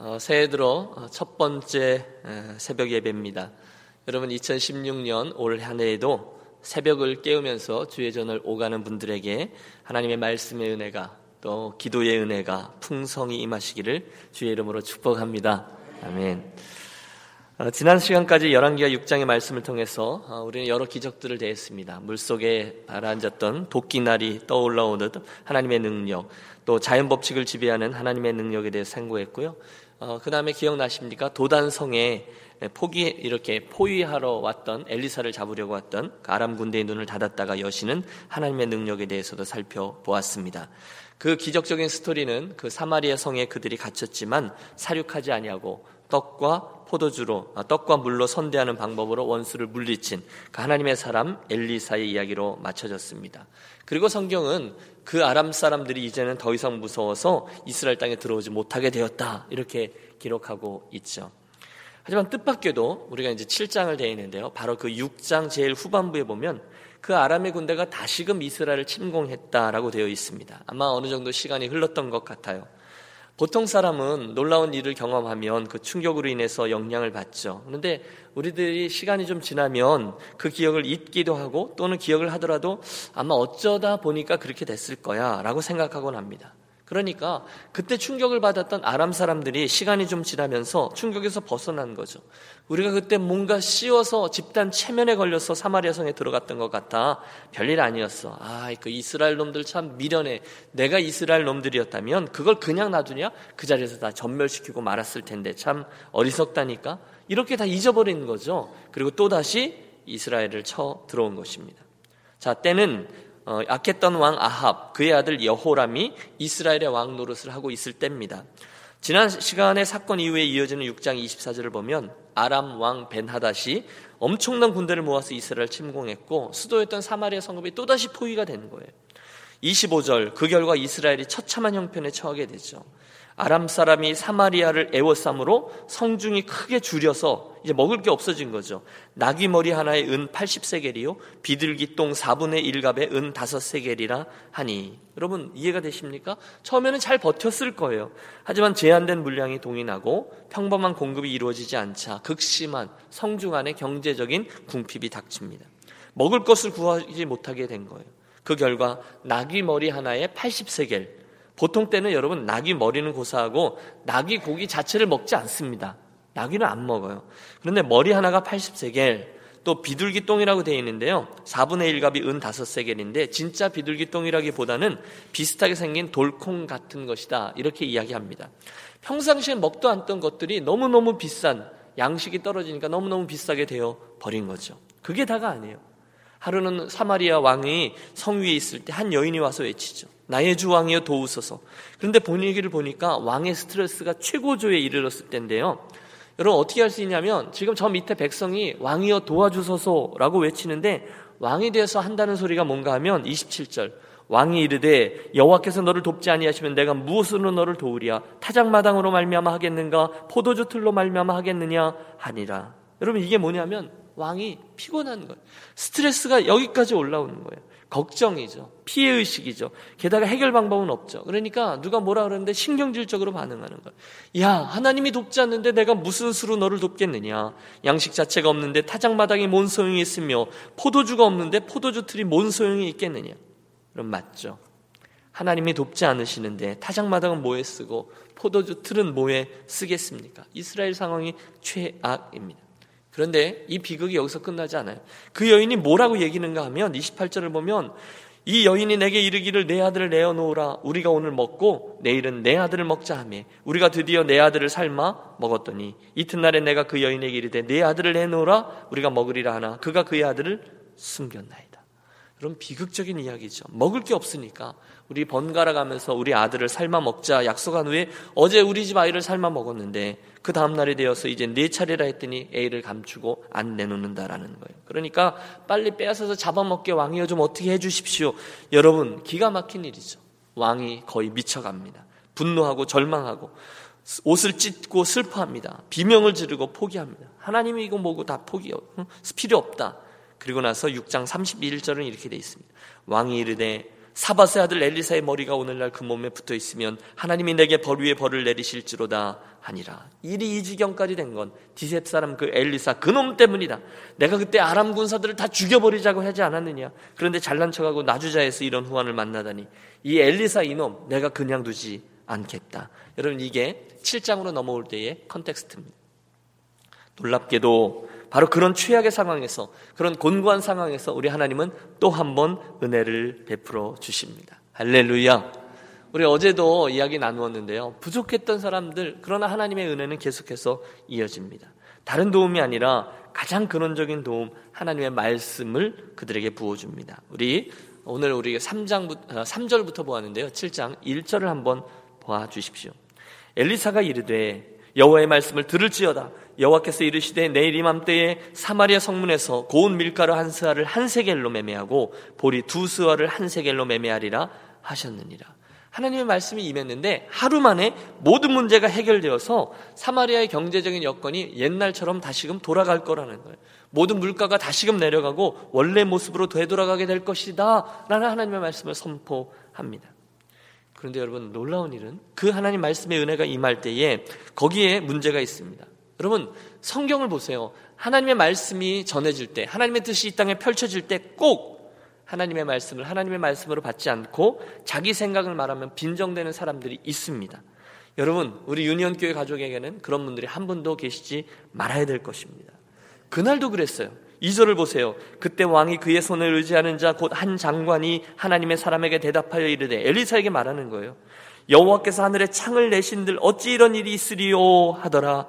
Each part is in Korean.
어, 새해 들어 어, 첫 번째 새벽 예배입니다. 여러분 2016년 올 한 해에도 새벽을 깨우면서 주의 전을 오가는 분들에게 하나님의 말씀의 은혜가 또 기도의 은혜가 풍성히 임하시기를 주의 이름으로 축복합니다. 아멘. 어, 지난 시간까지 열왕기가 6장의 말씀을 통해서 우리는 여러 기적들을 대했습니다. 물속에 가라앉았던 도끼날이 떠올라오듯 하나님의 능력, 또 자연 법칙을 지배하는 하나님의 능력에 대해 상고했고요. 어, 그 다음에 기억나십니까? 도단성에 포기 이렇게 포위하러 왔던 엘리사를 잡으려고 왔던 그 아람 군대의 눈을 닫았다가 여시는 하나님의 능력에 대해서도 살펴보았습니다. 그 기적적인 스토리는 그 사마리아 성에 그들이 갇혔지만 사륙하지 아니하고 떡과 포도주로 아, 떡과 물로 선대하는 방법으로 원수를 물리친 그 하나님의 사람 엘리사의 이야기로 맞춰졌습니다. 그리고 성경은 그 아람 사람들이 이제는 더 이상 무서워서 이스라엘 땅에 들어오지 못하게 되었다. 이렇게 기록하고 있죠. 하지만 뜻밖에도 우리가 이제 7장을 되어 있는데요. 바로 그 6장 제일 후반부에 보면 그 아람의 군대가 다시금 이스라엘을 침공했다라고 되어 있습니다. 아마 어느 정도 시간이 흘렀던 것 같아요. 보통 사람은 놀라운 일을 경험하면 그 충격으로 인해서 영향을 받죠. 그런데 우리들이 시간이 좀 지나면 그 기억을 잊기도 하고 또는 기억을 하더라도 아마 어쩌다 보니까 그렇게 됐을 거야 라고 생각하곤 합니다. 그러니까 그때 충격을 받았던 아람 사람들이 시간이 좀 지나면서 충격에서 벗어난 거죠. 우리가 그때 뭔가 씌워서 집단 체면에 걸려서 사마리아 성에 들어갔던 것 같아. 별일 아니었어. 아, 그 이스라엘 놈들 참 미련해. 내가 이스라엘 놈들이었다면 그걸 그냥 놔두냐? 그 자리에서 다 전멸시키고 말았을 텐데 참 어리석다니까. 이렇게 다 잊어버린 거죠. 그리고 또다시 이스라엘을 쳐 들어온 것입니다. 자, 때는 어, 악했던 왕 아합, 그의 아들 여호람이 이스라엘의 왕 노릇을 하고 있을 때입니다. 지난 시간의 사건 이후에 이어지는 6장 24절을 보면 아람 왕 벤하닷이 엄청난 군대를 모아서 이스라엘 침공했고 수도였던 사마리아 성읍이 또다시 포위가 되는 거예요. 25절 그 결과 이스라엘이 처참한 형편에 처하게 되죠. 아람 사람이 사마리아를 애워싸므로 성중이 크게 줄여서 이제 먹을 게 없어진 거죠. 나귀 머리 하나에 은 80세겔이요. 비둘기 똥 4분의 1갑에 은 5세겔이라 하니. 여러분 이해가 되십니까? 처음에는 잘 버텼을 거예요. 하지만 제한된 물량이 동인하고 평범한 공급이 이루어지지 않자 극심한 성중 안에 경제적인 궁핍이 닥칩니다. 먹을 것을 구하지 못하게 된 거예요. 그 결과 나귀 머리 하나에 80세겔 보통 때는 여러분 낙이 머리는 고사하고 낙이 고기 자체를 먹지 않습니다. 낙이는 안 먹어요. 그런데 머리 하나가 80세겔, 또 비둘기 똥이라고 되어 있는데요. 4분의 1값이 은 5세겔인데 진짜 비둘기 똥이라기보다는 비슷하게 생긴 돌콩 같은 것이다. 이렇게 이야기합니다. 평상시에 먹도 않던 것들이 너무너무 비싼 양식이 떨어지니까 너무너무 비싸게 되어 버린 거죠. 그게 다가 아니에요. 하루는 사마리아 왕이 성 위에 있을 때 한 여인이 와서 외치죠. 나의 주 왕이여 도우소서. 그런데 본얘기를 보니까 왕의 스트레스가 최고조에 이르렀을 때인데요. 여러분 어떻게 할 수 있냐면 지금 저 밑에 백성이 왕이여 도와주소서라고 외치는데 왕이 되어서 한다는 소리가 뭔가 하면 27절 왕이 이르되 여호와께서 너를 돕지 아니하시면 내가 무엇으로 너를 도우랴 타작마당으로 말미암아 하겠는가 포도주 틀로 말미암아 하겠느냐 하니라. 여러분 이게 뭐냐면 왕이 피곤한 거예요. 스트레스가 여기까지 올라오는 거예요. 걱정이죠. 피해 의식이죠. 게다가 해결 방법은 없죠. 그러니까 누가 뭐라 그러는데 신경질적으로 반응하는 거예요. 야, 하나님이 돕지 않는데 내가 무슨 수로 너를 돕겠느냐. 양식 자체가 없는데 타작마당이 뭔 소용이 있으며 포도주가 없는데 포도주 틀이 뭔 소용이 있겠느냐. 그럼 맞죠. 하나님이 돕지 않으시는데 타작마당은 뭐에 쓰고 포도주 틀은 뭐에 쓰겠습니까? 이스라엘 상황이 최악입니다. 그런데 이 비극이 여기서 끝나지 않아요. 그 여인이 뭐라고 얘기는가 하면 28절을 보면 이 여인이 내게 이르기를 내 아들을 내어놓으라 우리가 오늘 먹고 내일은 내 아들을 먹자 하며 우리가 드디어 내 아들을 삶아 먹었더니 이튿날에 내가 그 여인에게 이르되 내 아들을 내놓으라 우리가 먹으리라 하나 그가 그의 아들을 숨겼나이다. 그런 비극적인 이야기죠. 먹을 게 없으니까 우리 번갈아 가면서 우리 아들을 삶아 먹자 약속한 후에 어제 우리 집 아이를 삶아 먹었는데 그 다음 날이 되어서 이제 네 차례라 했더니 A를 감추고 안 내놓는다라는 거예요. 그러니까 빨리 빼앗아서 잡아먹게 왕이여 좀 어떻게 해주십시오. 여러분 기가 막힌 일이죠. 왕이 거의 미쳐갑니다. 분노하고 절망하고 옷을 찢고 슬퍼합니다. 비명을 지르고 포기합니다. 하나님이 이거 뭐고 다 포기요. 필요 없다. 그리고 나서 6장 31절은 이렇게 돼 있습니다. 왕이 이르되 사바스의 아들 엘리사의 머리가 오늘날 그 몸에 붙어 있으면 하나님이 내게 벌 위에 벌을 내리실지로다 하니라. 일이 이 지경까지 된 건 디셉 사람 그 엘리사 그 놈 때문이다. 내가 그때 아람 군사들을 다 죽여버리자고 하지 않았느냐. 그런데 잘난 척하고 나주자에서 이런 후환을 만나다니 이 엘리사 이놈 내가 그냥 두지 않겠다. 여러분 이게 7장으로 넘어올 때의 컨텍스트입니다. 놀랍게도 바로 그런 최악의 상황에서 그런 곤고한 상황에서 우리 하나님은 또 한 번 은혜를 베풀어 주십니다. 할렐루야. 우리 어제도 이야기 나누었는데요. 부족했던 사람들 그러나 하나님의 은혜는 계속해서 이어집니다. 다른 도움이 아니라 가장 근원적인 도움 하나님의 말씀을 그들에게 부어 줍니다. 우리 오늘 우리 3장부터 3절부터 보았는데요. 7장 1절을 한번 봐 주십시오. 엘리사가 이르되 여호와의 말씀을 들을지어다 여호와께서 이르시되 내일 이맘때에 사마리아 성문에서 고운 밀가루 한 스아를 한 세겔로 매매하고 보리 두 스아를 한 세겔로 매매하리라 하셨느니라. 하나님의 말씀이 임했는데 하루 만에 모든 문제가 해결되어서 사마리아의 경제적인 여건이 옛날처럼 다시금 돌아갈 거라는 거예요. 모든 물가가 다시금 내려가고 원래 모습으로 되돌아가게 될 것이다. 라는 하나님의 말씀을 선포합니다. 그런데 여러분 놀라운 일은 그 하나님 말씀의 은혜가 임할 때에 거기에 문제가 있습니다. 여러분 성경을 보세요. 하나님의 말씀이 전해질 때, 하나님의 뜻이 이 땅에 펼쳐질 때 꼭 하나님의 말씀을 하나님의 말씀으로 받지 않고 자기 생각을 말하면 빈정되는 사람들이 있습니다. 여러분, 우리 유니온 교회 가족에게는 그런 분들이 한 분도 계시지 말아야 될 것입니다. 그날도 그랬어요. 2절을 보세요. 그때 왕이 그의 손을 의지하는 자 곧 한 장관이 하나님의 사람에게 대답하여 이르되 엘리사에게 말하는 거예요. 여호와께서 하늘에 창을 내신들 어찌 이런 일이 있으리요 하더라.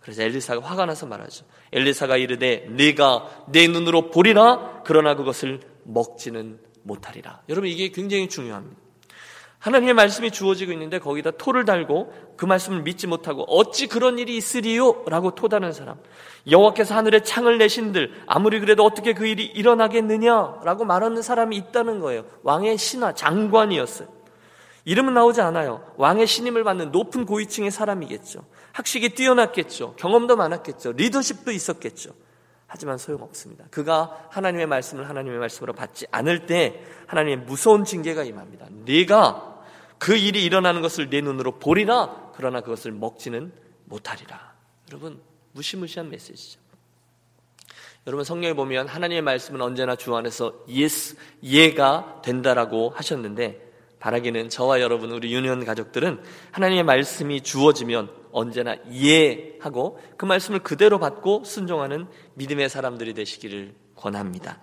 그래서 엘리사가 화가 나서 말하죠. 엘리사가 이르되 네가 내 눈으로 보리라 그러나 그것을 먹지는 못하리라. 여러분 이게 굉장히 중요합니다. 하나님의 말씀이 주어지고 있는데 거기다 토를 달고 그 말씀을 믿지 못하고 어찌 그런 일이 있으리요? 라고 토다는 사람. 여호와께서 하늘에 창을 내신들 아무리 그래도 어떻게 그 일이 일어나겠느냐? 라고 말하는 사람이 있다는 거예요. 왕의 신하 장관이었어요. 이름은 나오지 않아요. 왕의 신임을 받는 높은 고위층의 사람이겠죠. 학식이 뛰어났겠죠. 경험도 많았겠죠. 리더십도 있었겠죠. 하지만 소용없습니다. 그가 하나님의 말씀을 하나님의 말씀으로 받지 않을 때 하나님의 무서운 징계가 임합니다. 네가 그 일이 일어나는 것을 내 눈으로 보리라 그러나 그것을 먹지는 못하리라. 여러분 무시무시한 메시지죠. 여러분 성경에 보면 하나님의 말씀은 언제나 주 안에서 yes 예가 된다라고 하셨는데 바라기는 저와 여러분 우리 유년 가족들은 하나님의 말씀이 주어지면 언제나 이해하고 그 말씀을 그대로 받고 순종하는 믿음의 사람들이 되시기를 권합니다.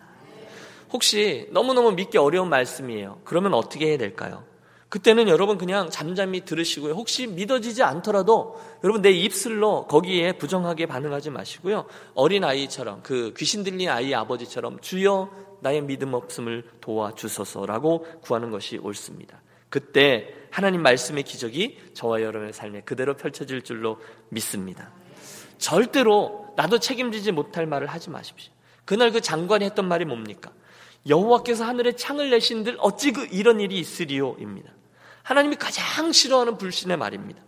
혹시 너무너무 믿기 어려운 말씀이에요. 그러면 어떻게 해야 될까요? 그때는 여러분 그냥 잠잠히 들으시고요. 혹시 믿어지지 않더라도 여러분 내 입술로 거기에 부정하게 반응하지 마시고요. 어린 아이처럼 그 귀신 들린 아이 아버지처럼 주여 나의 믿음 없음을 도와주소서라고 구하는 것이 옳습니다. 그때 하나님 말씀의 기적이 저와 여러분의 삶에 그대로 펼쳐질 줄로 믿습니다. 절대로 나도 책임지지 못할 말을 하지 마십시오. 그날 그 장관이 했던 말이 뭡니까? 여호와께서 하늘에 창을 내신들 어찌 그 이런 일이 있으리요입니다. 하나님이 가장 싫어하는 불신의 말입니다.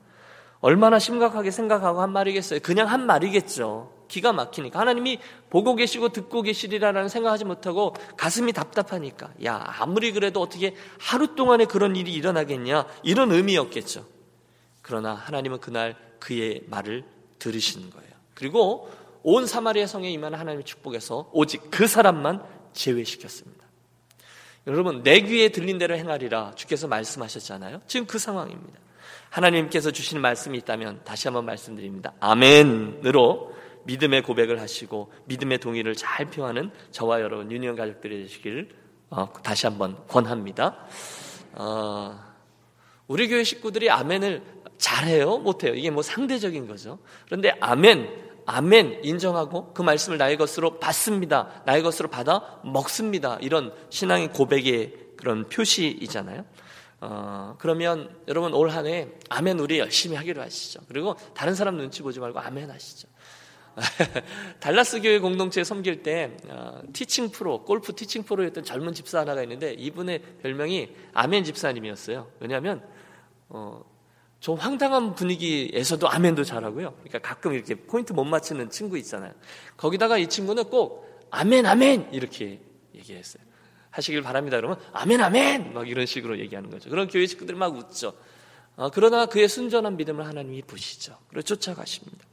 얼마나 심각하게 생각하고 한 말이겠어요? 그냥 한 말이겠죠. 기가 막히니까 하나님이 보고 계시고 듣고 계시리라는 생각하지 못하고 가슴이 답답하니까 야 아무리 그래도 어떻게 하루 동안에 그런 일이 일어나겠냐 이런 의미였겠죠. 그러나 하나님은 그날 그의 말을 들으시는 거예요. 그리고 온 사마리아 성에 임한 하나님의 축복에서 오직 그 사람만 제외시켰습니다. 여러분 내 귀에 들린 대로 행하리라 주께서 말씀하셨잖아요. 지금 그 상황입니다. 하나님께서 주신 말씀이 있다면 다시 한번 말씀드립니다. 아멘으로 믿음의 고백을 하시고 믿음의 동의를 잘 표하는 저와 여러분 유니온 가족들이 되시기를 어, 다시 한번 권합니다. 어, 우리 교회 식구들이 아멘을 잘해요? 못해요? 이게 뭐 상대적인 거죠. 그런데 아멘, 아멘 인정하고 그 말씀을 나의 것으로 받습니다. 나의 것으로 받아 먹습니다. 이런 신앙의 고백의 그런 표시이잖아요. 어, 그러면 여러분 올 한 해 아멘 우리 열심히 하기로 하시죠. 그리고 다른 사람 눈치 보지 말고 아멘 하시죠. 달라스 교회 공동체에 섬길 때 어, 티칭 프로, 골프 티칭 프로였던 젊은 집사 하나가 있는데 이분의 별명이 아멘 집사님이었어요. 왜냐하면 어, 좀 황당한 분위기에서도 아멘도 잘하고요. 그러니까 가끔 이렇게 포인트 못 맞추는 친구 있잖아요. 거기다가 이 친구는 꼭 아멘 아멘 이렇게 얘기했어요. 하시길 바랍니다. 그러면 아멘 아멘 막 이런 식으로 얘기하는 거죠. 그런 교회 식구들 막 웃죠. 어, 그러나 그의 순전한 믿음을 하나님이 보시죠. 그래서 쫓아가십니다.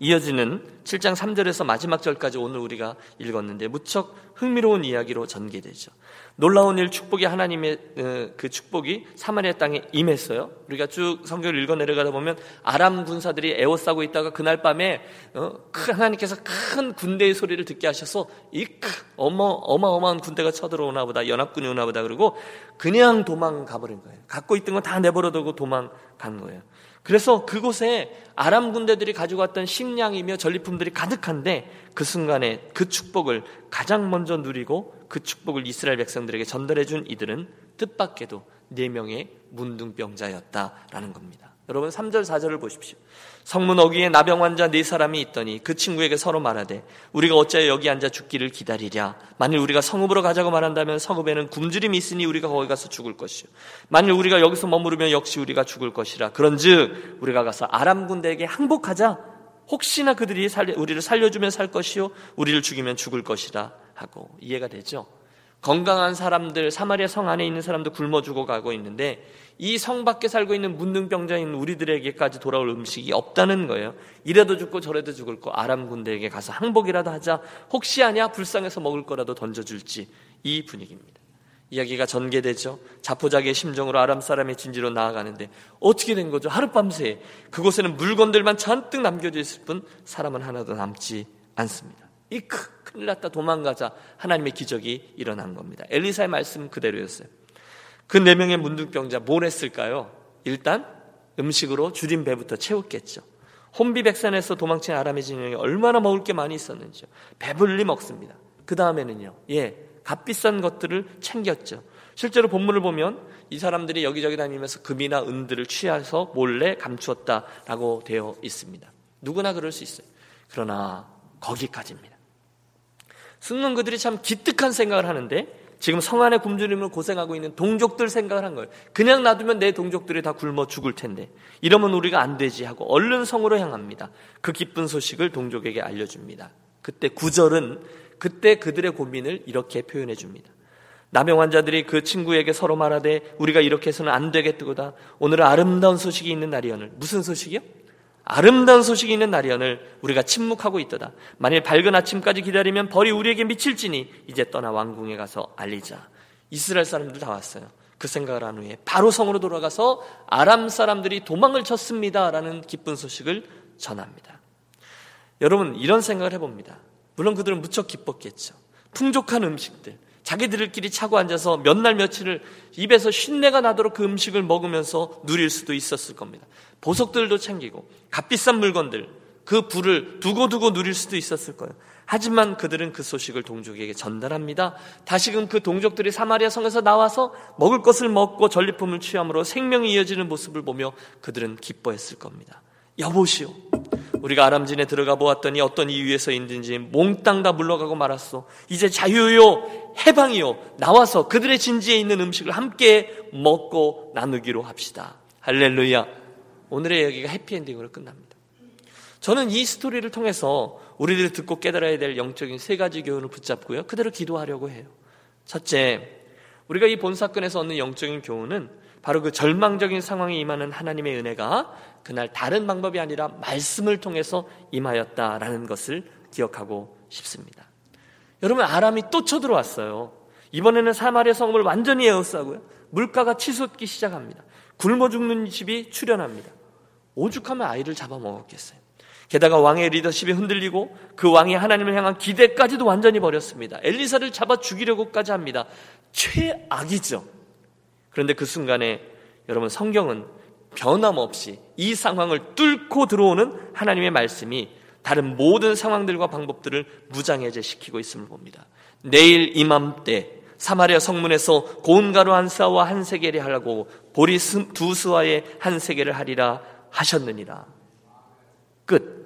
이어지는 7장 3절에서 마지막 절까지 오늘 우리가 읽었는데 무척 흥미로운 이야기로 전개되죠. 놀라운 일 축복이 하나님의 어, 그 축복이 사마리아 땅에 임했어요. 우리가 쭉 성경을 읽어 내려가다 보면 아람 군사들이 에워싸고 있다가 그날 밤에 어, 하나님께서 큰 군대의 소리를 듣게 하셔서 이 어마 어마어마한 군대가 쳐들어오나 보다 연합군이 오나 보다 그러고 그냥 도망가 버린 거예요. 갖고 있던 거다 내버려두고 도망간 거예요. 그래서 그곳에 아람 군대들이 가지고 왔던 식량이며 전리품들이 가득한데 그 순간에 그 축복을 가장 먼저 누리고 그 축복을 이스라엘 백성들에게 전달해 준 이들은 뜻밖에도 네 명의 문둥병자였다라는 겁니다. 여러분 3절 4절을 보십시오. 성문 어귀에 나병 환자 네 사람이 있더니 그 친구에게 서로 말하되 우리가 어찌 여기 앉아 죽기를 기다리랴? 만일 우리가 성읍으로 가자고 말한다면 성읍에는 굶주림이 있으니 우리가 거기 가서 죽을 것이요. 만일 우리가 여기서 머무르면 역시 우리가 죽을 것이라. 그런즉 우리가 가서 아람 군대에게 항복하자. 혹시나 그들이 살려, 우리를 살려주면 살 것이요. 우리를 죽이면 죽을 것이라. 하고 이해가 되죠. 건강한 사람들 사마리아 성 안에 있는 사람도 굶어 죽어가고 있는데 이 성 밖에 살고 있는 문둥병자인 우리들에게까지 돌아올 음식이 없다는 거예요. 이래도 죽고 저래도 죽을 거 아람 군대에게 가서 항복이라도 하자. 혹시 아냐 불쌍해서 먹을 거라도 던져줄지 이 분위기입니다. 이야기가 전개되죠. 자포자기의 심정으로 아람 사람의 진지로 나아가는데 어떻게 된 거죠? 하룻밤새 그곳에는 물건들만 잔뜩 남겨져 있을 뿐 사람은 하나도 남지 않습니다. 이 큰일 났다 도망가자 하나님의 기적이 일어난 겁니다. 엘리사의 말씀 그대로였어요. 그 네 명의 문둥병자 뭘 했을까요? 일단 음식으로 줄인 배부터 채웠겠죠. 혼비백산에서 도망친 아람의 진영이 얼마나 먹을 게 많이 있었는지요. 배불리 먹습니다. 그 다음에는요. 예, 값비싼 것들을 챙겼죠. 실제로 본문을 보면 이 사람들이 여기저기 다니면서 금이나 은들을 취해서 몰래 감추었다라고 되어 있습니다. 누구나 그럴 수 있어요. 그러나 거기까지입니다. 숨는 그들이 참 기특한 생각을 하는데 지금 성 안에 굶주림을 고생하고 있는 동족들 생각을 한 거예요. 그냥 놔두면 내 동족들이 다 굶어 죽을 텐데 이러면 우리가 안 되지 하고 얼른 성으로 향합니다. 그 기쁜 소식을 동족에게 알려줍니다. 그때 구절은 그때 그들의 고민을 이렇게 표현해 줍니다. 남의 환자들이 그 친구에게 서로 말하되 우리가 이렇게 해서는 안 되겠다고다. 오늘은 아름다운 소식이 있는 날이오늘. 무슨 소식이요? 아름다운 소식이 있는 날이오늘 우리가 침묵하고 있도다. 만일 밝은 아침까지 기다리면 벌이 우리에게 미칠지니 이제 떠나 왕궁에 가서 알리자. 이스라엘 사람들 다 왔어요. 그 생각을 한 후에 바로 성으로 돌아가서 아람 사람들이 도망을 쳤습니다라는 기쁜 소식을 전합니다. 여러분 이런 생각을 해봅니다. 물론 그들은 무척 기뻤겠죠. 풍족한 음식들, 자기들끼리 차고 앉아서 몇 날 며칠을 입에서 쉰내가 나도록 그 음식을 먹으면서 누릴 수도 있었을 겁니다. 보석들도 챙기고 값비싼 물건들, 그 불을 두고두고 누릴 수도 있었을 거예요. 하지만 그들은 그 소식을 동족에게 전달합니다. 다시금 그 동족들이 사마리아 성에서 나와서 먹을 것을 먹고 전리품을 취함으로 생명이 이어지는 모습을 보며 그들은 기뻐했을 겁니다. 여보시오. 우리가 아람진에 들어가 보았더니 어떤 이유에서인든지 몽땅 다 물러가고 말았소. 이제 자유요, 해방이요. 나와서 그들의 진지에 있는 음식을 함께 먹고 나누기로 합시다. 할렐루야. 오늘의 이야기가 해피엔딩으로 끝납니다. 저는 이 스토리를 통해서 우리들이 듣고 깨달아야 될 영적인 세 가지 교훈을 붙잡고요. 그대로 기도하려고 해요. 첫째, 우리가 이 본 사건에서 얻는 영적인 교훈은 바로 그 절망적인 상황에 임하는 하나님의 은혜가 그날 다른 방법이 아니라 말씀을 통해서 임하였다라는 것을 기억하고 싶습니다. 여러분 아람이 또 쳐들어왔어요. 이번에는 사마리아 성을 완전히 에워싸고요. 물가가 치솟기 시작합니다. 굶어 죽는 집이 출현합니다. 오죽하면 아이를 잡아먹었겠어요. 게다가 왕의 리더십이 흔들리고 그 왕이 하나님을 향한 기대까지도 완전히 버렸습니다. 엘리사를 잡아 죽이려고까지 합니다. 최악이죠. 그런데 그 순간에 여러분 성경은 변함없이 이 상황을 뚫고 들어오는 하나님의 말씀이 다른 모든 상황들과 방법들을 무장해제시키고 있음을 봅니다. 내일 이맘때 사마리아 성문에서 고운 가루 한 사와 한 세겔이 하라고 보리 두 수와의 한 세겔을 하리라 하셨느니라. 끝.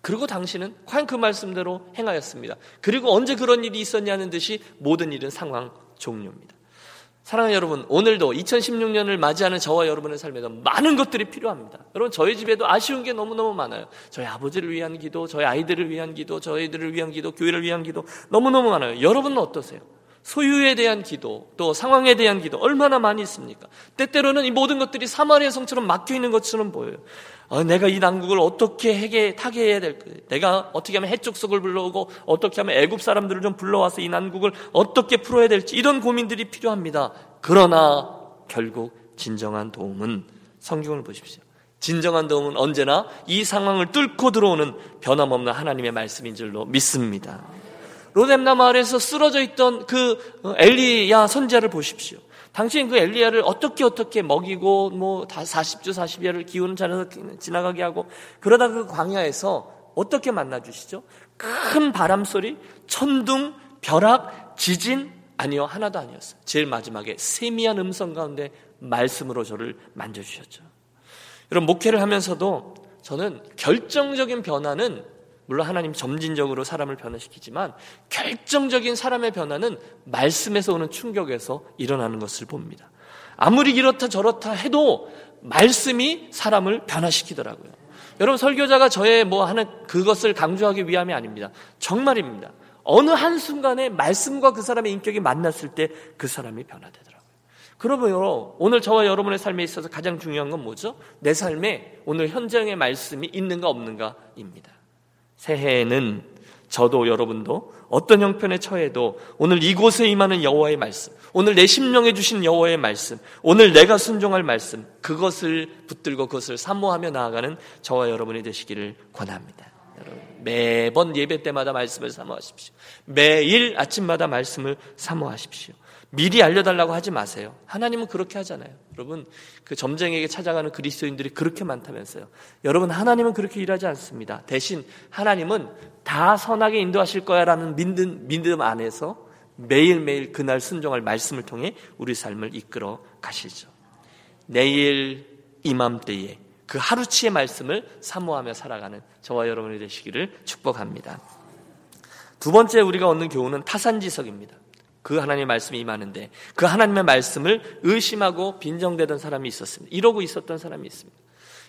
그리고 당신은 과연 그 말씀대로 행하였습니다. 그리고 언제 그런 일이 있었냐는 듯이 모든 일은 상황 종료입니다. 사랑하는 여러분, 오늘도 2016년을 맞이하는 저와 여러분의 삶에서 많은 것들이 필요합니다. 여러분, 저희 집에도 아쉬운 게 너무너무 많아요. 저희 아버지를 위한 기도, 저희 아이들을 위한 기도, 저희들을 위한 기도, 교회를 위한 기도, 너무너무 많아요. 여러분은 어떠세요? 소유에 대한 기도, 또 상황에 대한 기도, 얼마나 많이 있습니까? 때때로는 이 모든 것들이 사마리아 성처럼 막혀 있는 것처럼 보여요. 어, 내가 이 난국을 어떻게 해게 타개해야 될까? 내가 어떻게 하면 해족속을 불러오고 어떻게 하면 애굽 사람들을 좀 불러와서 이 난국을 어떻게 풀어야 될지 이런 고민들이 필요합니다. 그러나 결국 진정한 도움은 성경을 보십시오. 진정한 도움은 언제나 이 상황을 뚫고 들어오는 변함없는 하나님의 말씀인 줄로 믿습니다. 로뎀나 마을에서 쓰러져 있던 그 엘리야 선자를 보십시오. 당신 그 엘리야를 어떻게 어떻게 먹이고 뭐 40주 40여를 기운을 잘해서 지나가게 하고 그러다 그 광야에서 어떻게 만나 주시죠? 큰 바람 소리, 천둥, 벼락, 지진 아니요 하나도 아니었어요. 제일 마지막에 세미한 음성 가운데 말씀으로 저를 만져 주셨죠. 여러분 목회를 하면서도 저는 결정적인 변화는 물론 하나님 점진적으로 사람을 변화시키지만 결정적인 사람의 변화는 말씀에서 오는 충격에서 일어나는 것을 봅니다. 아무리 이렇다 저렇다 해도 말씀이 사람을 변화시키더라고요. 여러분 설교자가 저의 뭐 하는 그것을 강조하기 위함이 아닙니다. 정말입니다. 어느 한순간에 말씀과 그 사람의 인격이 만났을 때 그 사람이 변화되더라고요. 그러면 오늘 저와 여러분의 삶에 있어서 가장 중요한 건 뭐죠? 내 삶에 오늘 현장의 말씀이 있는가 없는가입니다. 새해에는 저도 여러분도 어떤 형편에 처해도 오늘 이곳에 임하는 여호와의 말씀, 오늘 내 심령에 주신 여호와의 말씀, 오늘 내가 순종할 말씀, 그것을 붙들고 그것을 사모하며 나아가는 저와 여러분이 되시기를 권합니다. 여러분, 매번 예배 때마다 말씀을 사모하십시오. 매일 아침마다 말씀을 사모하십시오. 미리 알려달라고 하지 마세요. 하나님은 그렇게 하잖아요. 여러분, 그 점쟁에게 찾아가는 그리스도인들이 그렇게 많다면서요. 여러분, 하나님은 그렇게 일하지 않습니다. 대신 하나님은 다 선하게 인도하실 거야 라는 믿음, 믿음 안에서 매일매일 그날 순종할 말씀을 통해 우리 삶을 이끌어 가시죠. 내일 이맘때에 그 하루치의 말씀을 사모하며 살아가는 저와 여러분이 되시기를 축복합니다. 두 번째 우리가 얻는 교훈은 타산지석입니다. 그 하나님의 말씀이 임하는데 그 하나님의 말씀을 의심하고 빈정대던 사람이 있었습니다. 이러고 있었던 사람이 있습니다.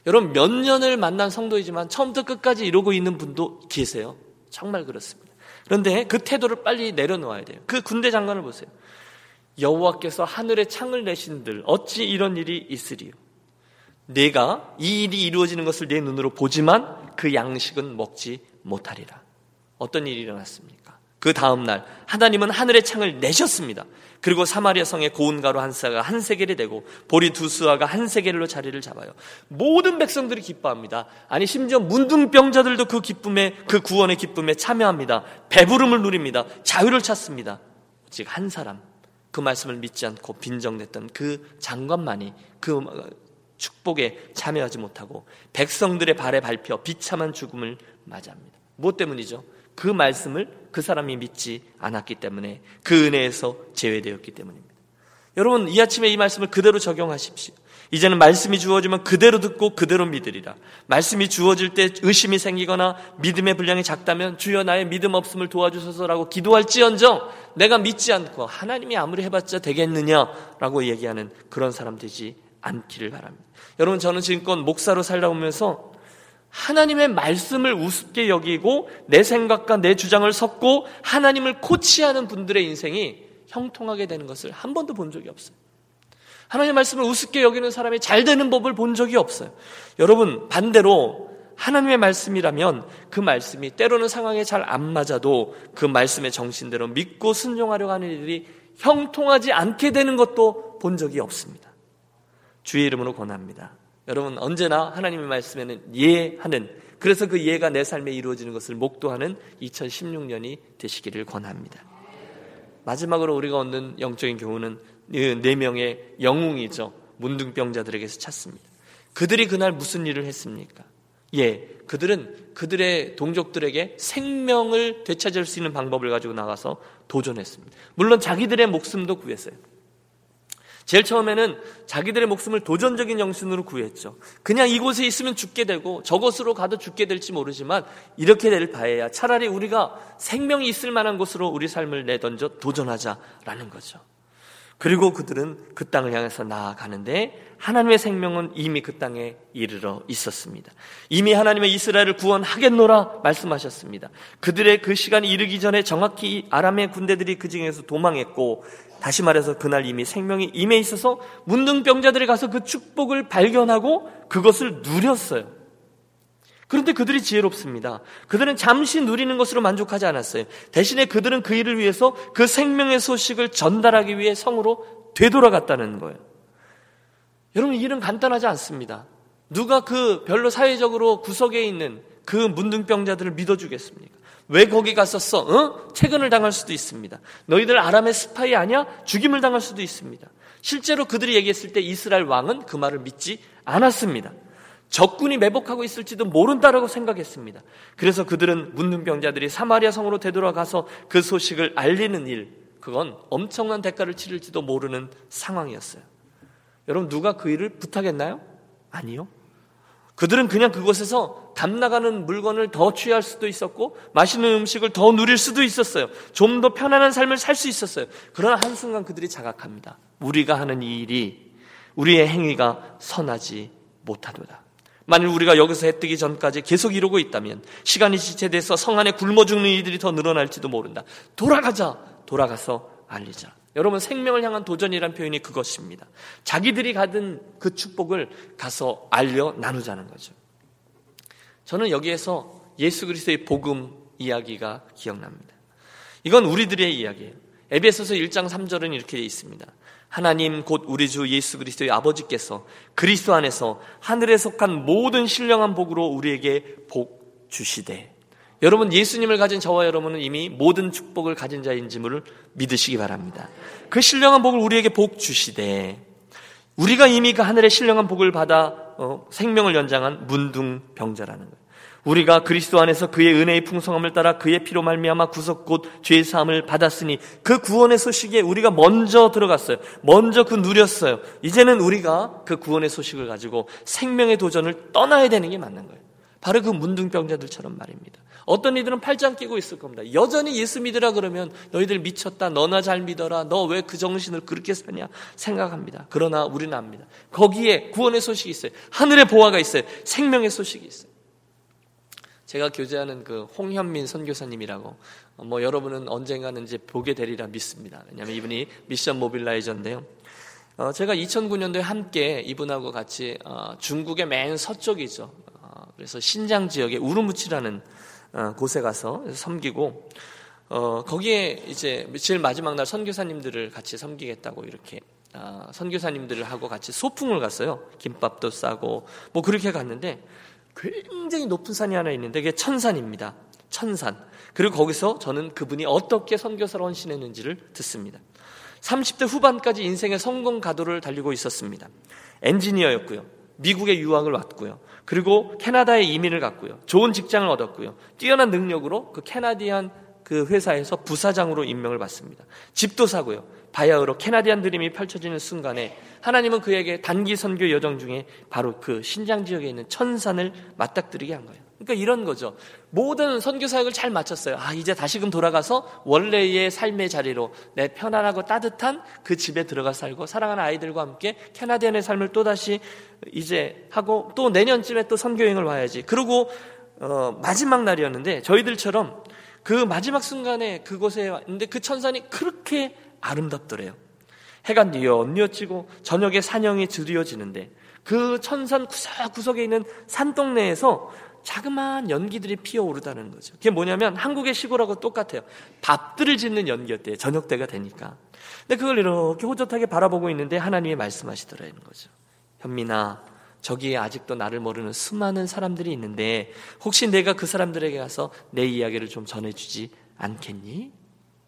여러분 몇 년을 만난 성도이지만 처음부터 끝까지 이러고 있는 분도 계세요. 정말 그렇습니다. 그런데 그 태도를 빨리 내려놓아야 돼요. 그 군대 장관을 보세요. 여호와께서 하늘에 창을 내신들 어찌 이런 일이 있으리요? 내가 이 일이 이루어지는 것을 내 눈으로 보지만 그 양식은 먹지 못하리라. 어떤 일이 일어났습니까? 그 다음 날 하나님은 하늘의 창을 내셨습니다. 그리고 사마리아 성의 고운 가루 한 사가 한 세겔이 되고 보리 두 수아가 한 세겔로 자리를 잡아요. 모든 백성들이 기뻐합니다. 아니 심지어 문둥병자들도 그 기쁨에 그 구원의 기쁨에 참여합니다. 배부름을 누립니다. 자유를 찾습니다. 즉 한 사람 그 말씀을 믿지 않고 빈정댔던 그 장관만이 그 축복에 참여하지 못하고 백성들의 발에 밟혀 비참한 죽음을 맞이합니다. 무엇 때문이죠? 그 말씀을 그 사람이 믿지 않았기 때문에 그 은혜에서 제외되었기 때문입니다. 여러분, 이 아침에 이 말씀을 그대로 적용하십시오. 이제는 말씀이 주어지면 그대로 듣고 그대로 믿으리라. 말씀이 주어질 때 의심이 생기거나 믿음의 분량이 작다면 주여 나의 믿음 없음을 도와주소서라고 기도할지언정 내가 믿지 않고 하나님이 아무리 해봤자 되겠느냐라고 얘기하는 그런 사람 되지 않기를 바랍니다. 여러분 저는 지금껏 목사로 살다 오면서 하나님의 말씀을 우습게 여기고 내 생각과 내 주장을 섞고 하나님을 코치하는 분들의 인생이 형통하게 되는 것을 한 번도 본 적이 없어요. 하나님의 말씀을 우습게 여기는 사람이 잘 되는 법을 본 적이 없어요. 여러분, 반대로 하나님의 말씀이라면 그 말씀이 때로는 상황에 잘 안 맞아도 그 말씀의 정신대로 믿고 순종하려고 하는 일이 형통하지 않게 되는 것도 본 적이 없습니다. 주의 이름으로 권합니다. 여러분 언제나 하나님의 말씀에는 예하는 그래서 그 예가 내 삶에 이루어지는 것을 목도하는 2016년이 되시기를 권합니다. 마지막으로 우리가 얻는 영적인 교훈은 네 명의 영웅이죠. 문둥병자들에게서 찾습니다. 그들이 그날 무슨 일을 했습니까? 예, 그들은 그들의 동족들에게 생명을 되찾을 수 있는 방법을 가지고 나가서 도전했습니다. 물론 자기들의 목숨도 구했어요. 제일 처음에는 자기들의 목숨을 도전적인 정신으로 구했죠. 그냥 이곳에 있으면 죽게 되고 저곳으로 가도 죽게 될지 모르지만 이렇게 될 바에야 차라리 우리가 생명이 있을 만한 곳으로 우리 삶을 내던져 도전하자라는 거죠. 그리고 그들은 그 땅을 향해서 나아가는데 하나님의 생명은 이미 그 땅에 이르러 있었습니다. 이미 하나님의 이스라엘을 구원하겠노라 말씀하셨습니다. 그들의 그 시간이 이르기 전에 정확히 아람의 군대들이 그 중에서 도망했고 다시 말해서 그날 이미 생명이 임해 있어서 문둥병자들이 가서 그 축복을 발견하고 그것을 누렸어요. 그런데 그들이 지혜롭습니다. 그들은 잠시 누리는 것으로 만족하지 않았어요. 대신에 그들은 그 일을 위해서 그 생명의 소식을 전달하기 위해 성으로 되돌아갔다는 거예요. 여러분, 이 일은 간단하지 않습니다. 누가 그 별로 사회적으로 구석에 있는 그 문둥병자들을 믿어주겠습니까? 왜 거기 갔었어? 어? 퇴근을 당할 수도 있습니다. 너희들 아람의 스파이 아니야? 죽임을 당할 수도 있습니다. 실제로 그들이 얘기했을 때 이스라엘 왕은 그 말을 믿지 않았습니다. 적군이 매복하고 있을지도 모른다라고 생각했습니다. 그래서 그들은 문둥병자들이 사마리아 성으로 되돌아가서 그 소식을 알리는 일, 그건 엄청난 대가를 치를지도 모르는 상황이었어요. 여러분, 누가 그 일을 부탁했나요? 아니요. 그들은 그냥 그곳에서 담나가는 물건을 더 취할 수도 있었고 맛있는 음식을 더 누릴 수도 있었어요. 좀 더 편안한 삶을 살 수 있었어요. 그러나 한순간 그들이 자각합니다. 우리가 하는 이 일이 우리의 행위가 선하지 못하도다. 만일 우리가 여기서 해 뜨기 전까지 계속 이러고 있다면 시간이 지체돼서 성 안에 굶어 죽는 이들이 더 늘어날지도 모른다. 돌아가자. 돌아가서 알리자. 여러분 생명을 향한 도전이란 표현이 그것입니다. 자기들이 가진 그 축복을 가서 알려 나누자는 거죠. 저는 여기에서 예수 그리스도의 복음 이야기가 기억납니다. 이건 우리들의 이야기예요. 에베소서 1장 3절은 이렇게 있습니다. 하나님 곧 우리 주 예수 그리스도의 아버지께서 그리스도 안에서 하늘에 속한 모든 신령한 복으로 우리에게 복 주시되 여러분 예수님을 가진 저와 여러분은 이미 모든 축복을 가진 자인지를 믿으시기 바랍니다. 그 신령한 복을 우리에게 복 주시되 우리가 이미 그 하늘의 신령한 복을 받아 어, 생명을 연장한 문둥병자라는 거예요. 우리가 그리스도 안에서 그의 은혜의 풍성함을 따라 그의 피로 말미암아 구속 곧 죄의 사함을 받았으니 그 구원의 소식에 우리가 먼저 들어갔어요. 먼저 그 누렸어요. 이제는 우리가 그 구원의 소식을 가지고 생명의 도전을 떠나야 되는 게 맞는 거예요. 바로 그 문둥병자들처럼 말입니다. 어떤 이들은 팔짱 끼고 있을 겁니다. 여전히 예수 믿으라 그러면 너희들 미쳤다. 너나 잘 믿어라. 너 왜 그 정신을 그렇게 사냐 생각합니다. 그러나 우리는 압니다. 거기에 구원의 소식이 있어요. 하늘의 보화가 있어요. 생명의 소식이 있어요. 제가 교제하는 그 홍현민 선교사님이라고 어, 뭐 여러분은 언젠가는 이제 보게 되리라 믿습니다. 왜냐하면 이분이 미션 모빌라이저인데요. 어, 제가 2009년도에 함께 이분하고 같이 어, 중국의 맨 서쪽이죠. 어, 그래서 신장 지역의 우르무치라는 어, 곳에 가서 섬기고 어, 거기에 이제 제일 마지막 날 선교사님들을 같이 섬기겠다고 이렇게 선교사님들을 하고 같이 소풍을 갔어요. 김밥도 싸고 뭐 그렇게 갔는데 굉장히 높은 산이 하나 있는데 그게 천산입니다. 천산. 그리고 거기서 저는 그분이 어떻게 선교사로 헌신했는지를 듣습니다. 30대 후반까지 인생의 성공 가도를 달리고 있었습니다. 엔지니어였고요. 미국에 유학을 왔고요. 그리고 캐나다에 이민을 갔고요. 좋은 직장을 얻었고요. 뛰어난 능력으로 그 캐나디안 그 회사에서 부사장으로 임명을 받습니다. 집도 사고요. 바야흐로 캐나디안 드림이 펼쳐지는 순간에 하나님은 그에게 단기 선교 여정 중에 바로 그 신장 지역에 있는 천산을 맞닥뜨리게 한 거예요. 그러니까 이런 거죠. 모든 선교 사역을 잘 마쳤어요. 아, 이제 다시금 돌아가서 원래의 삶의 자리로 내 편안하고 따뜻한 그 집에 들어가 살고 사랑하는 아이들과 함께 캐나디안의 삶을 또다시 이제 하고 또 내년쯤에 또 선교 여행을 와야지. 그리고 어, 마지막 날이었는데 저희들처럼 그 마지막 순간에 그곳에 왔는데 그 천산이 그렇게 아름답더래요. 해가 뉘엿뉘엿지고 저녁에 산영이 드리워지는데 그 천산 구석구석에 있는 산동네에서 자그마한 연기들이 피어오르다는 거죠. 그게 뭐냐면 한국의 시골하고 똑같아요. 밥들을 짓는 연기였대요. 저녁 때가 되니까. 근데 그걸 이렇게 호젓하게 바라보고 있는데 하나님이 말씀하시더라는 거죠. 현민아, 저기에 아직도 나를 모르는 수많은 사람들이 있는데 혹시 내가 그 사람들에게 가서 내 이야기를 좀 전해주지 않겠니?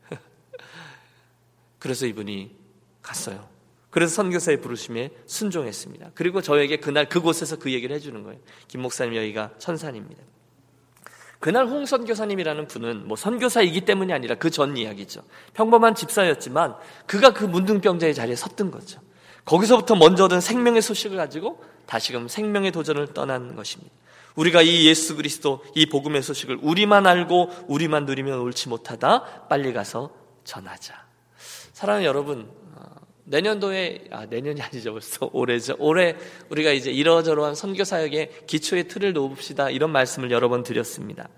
그래서 이분이 갔어요. 그래서 선교사의 부르심에 순종했습니다. 그리고 저에게 그날 그곳에서 그 얘기를 해주는 거예요. 김 목사님 여기가 천산입니다. 그날 홍 선교사님이라는 분은 뭐 선교사이기 때문이 아니라 그 전 이야기죠. 평범한 집사였지만 그가 그 문둥병자의 자리에 섰던 거죠. 거기서부터 먼저 얻은 생명의 소식을 가지고 다시금 생명의 도전을 떠난 것입니다. 우리가 이 예수 그리스도 이 복음의 소식을 우리만 알고 우리만 누리면 옳지 못하다 빨리 가서 전하자. 사랑하는 여러분, 내년도에 아 내년이 아니죠 벌써 올해죠. 올해 우리가 이제 이러저러한 선교 사역의 기초의 틀을 놓읍시다 이런 말씀을 여러 번 드렸습니다.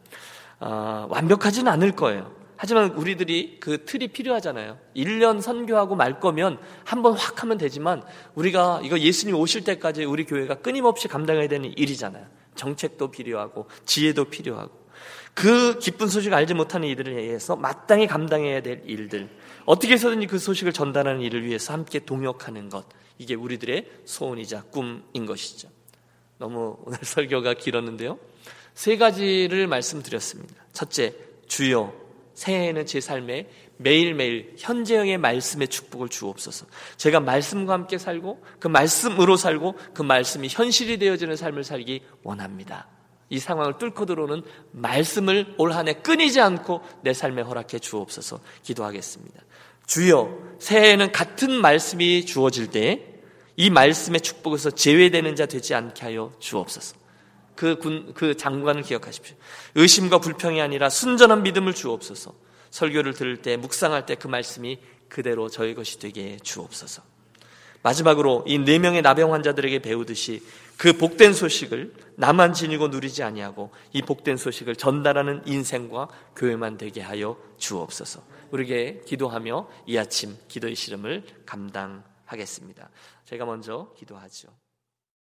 아, 완벽하지는 않을 거예요. 하지만 우리들이 그 틀이 필요하잖아요. 1년 선교하고 말 거면 한 번 확 하면 되지만 우리가 이거 예수님 오실 때까지 우리 교회가 끊임없이 감당해야 되는 일이잖아요. 정책도 필요하고 지혜도 필요하고 그 기쁜 소식을 알지 못하는 이들을 위해서 마땅히 감당해야 될 일들 어떻게 해서든지 그 소식을 전달하는 일을 위해서 함께 동역하는 것 이게 우리들의 소원이자 꿈인 것이죠. 너무 오늘 설교가 길었는데요. 세 가지를 말씀드렸습니다. 첫째, 주여 새해에는 제 삶에 매일매일 현재형의 말씀의 축복을 주옵소서. 제가 말씀과 함께 살고 그 말씀으로 살고 그 말씀이 현실이 되어지는 삶을 살기 원합니다. 이 상황을 뚫고 들어오는 말씀을 올 한해 끊이지 않고 내 삶에 허락해 주옵소서 기도하겠습니다. 주여, 새해에는 같은 말씀이 주어질 때이 말씀의 축복에서 제외되는 자 되지 않게 하여 주옵소서. 그 군, 그 장관을 기억하십시오. 의심과 불평이 아니라 순전한 믿음을 주옵소서. 설교를 들을 때, 묵상할 때 그 말씀이 그대로 저희 것이 되게 주옵소서. 마지막으로 이 네 명의 나병 환자들에게 배우듯이 그 복된 소식을 나만 지니고 누리지 아니하고 이 복된 소식을 전달하는 인생과 교회만 되게 하여 주옵소서. 우리에게 기도하며 이 아침 기도의 시름을 감당하겠습니다. 제가 먼저 기도하죠.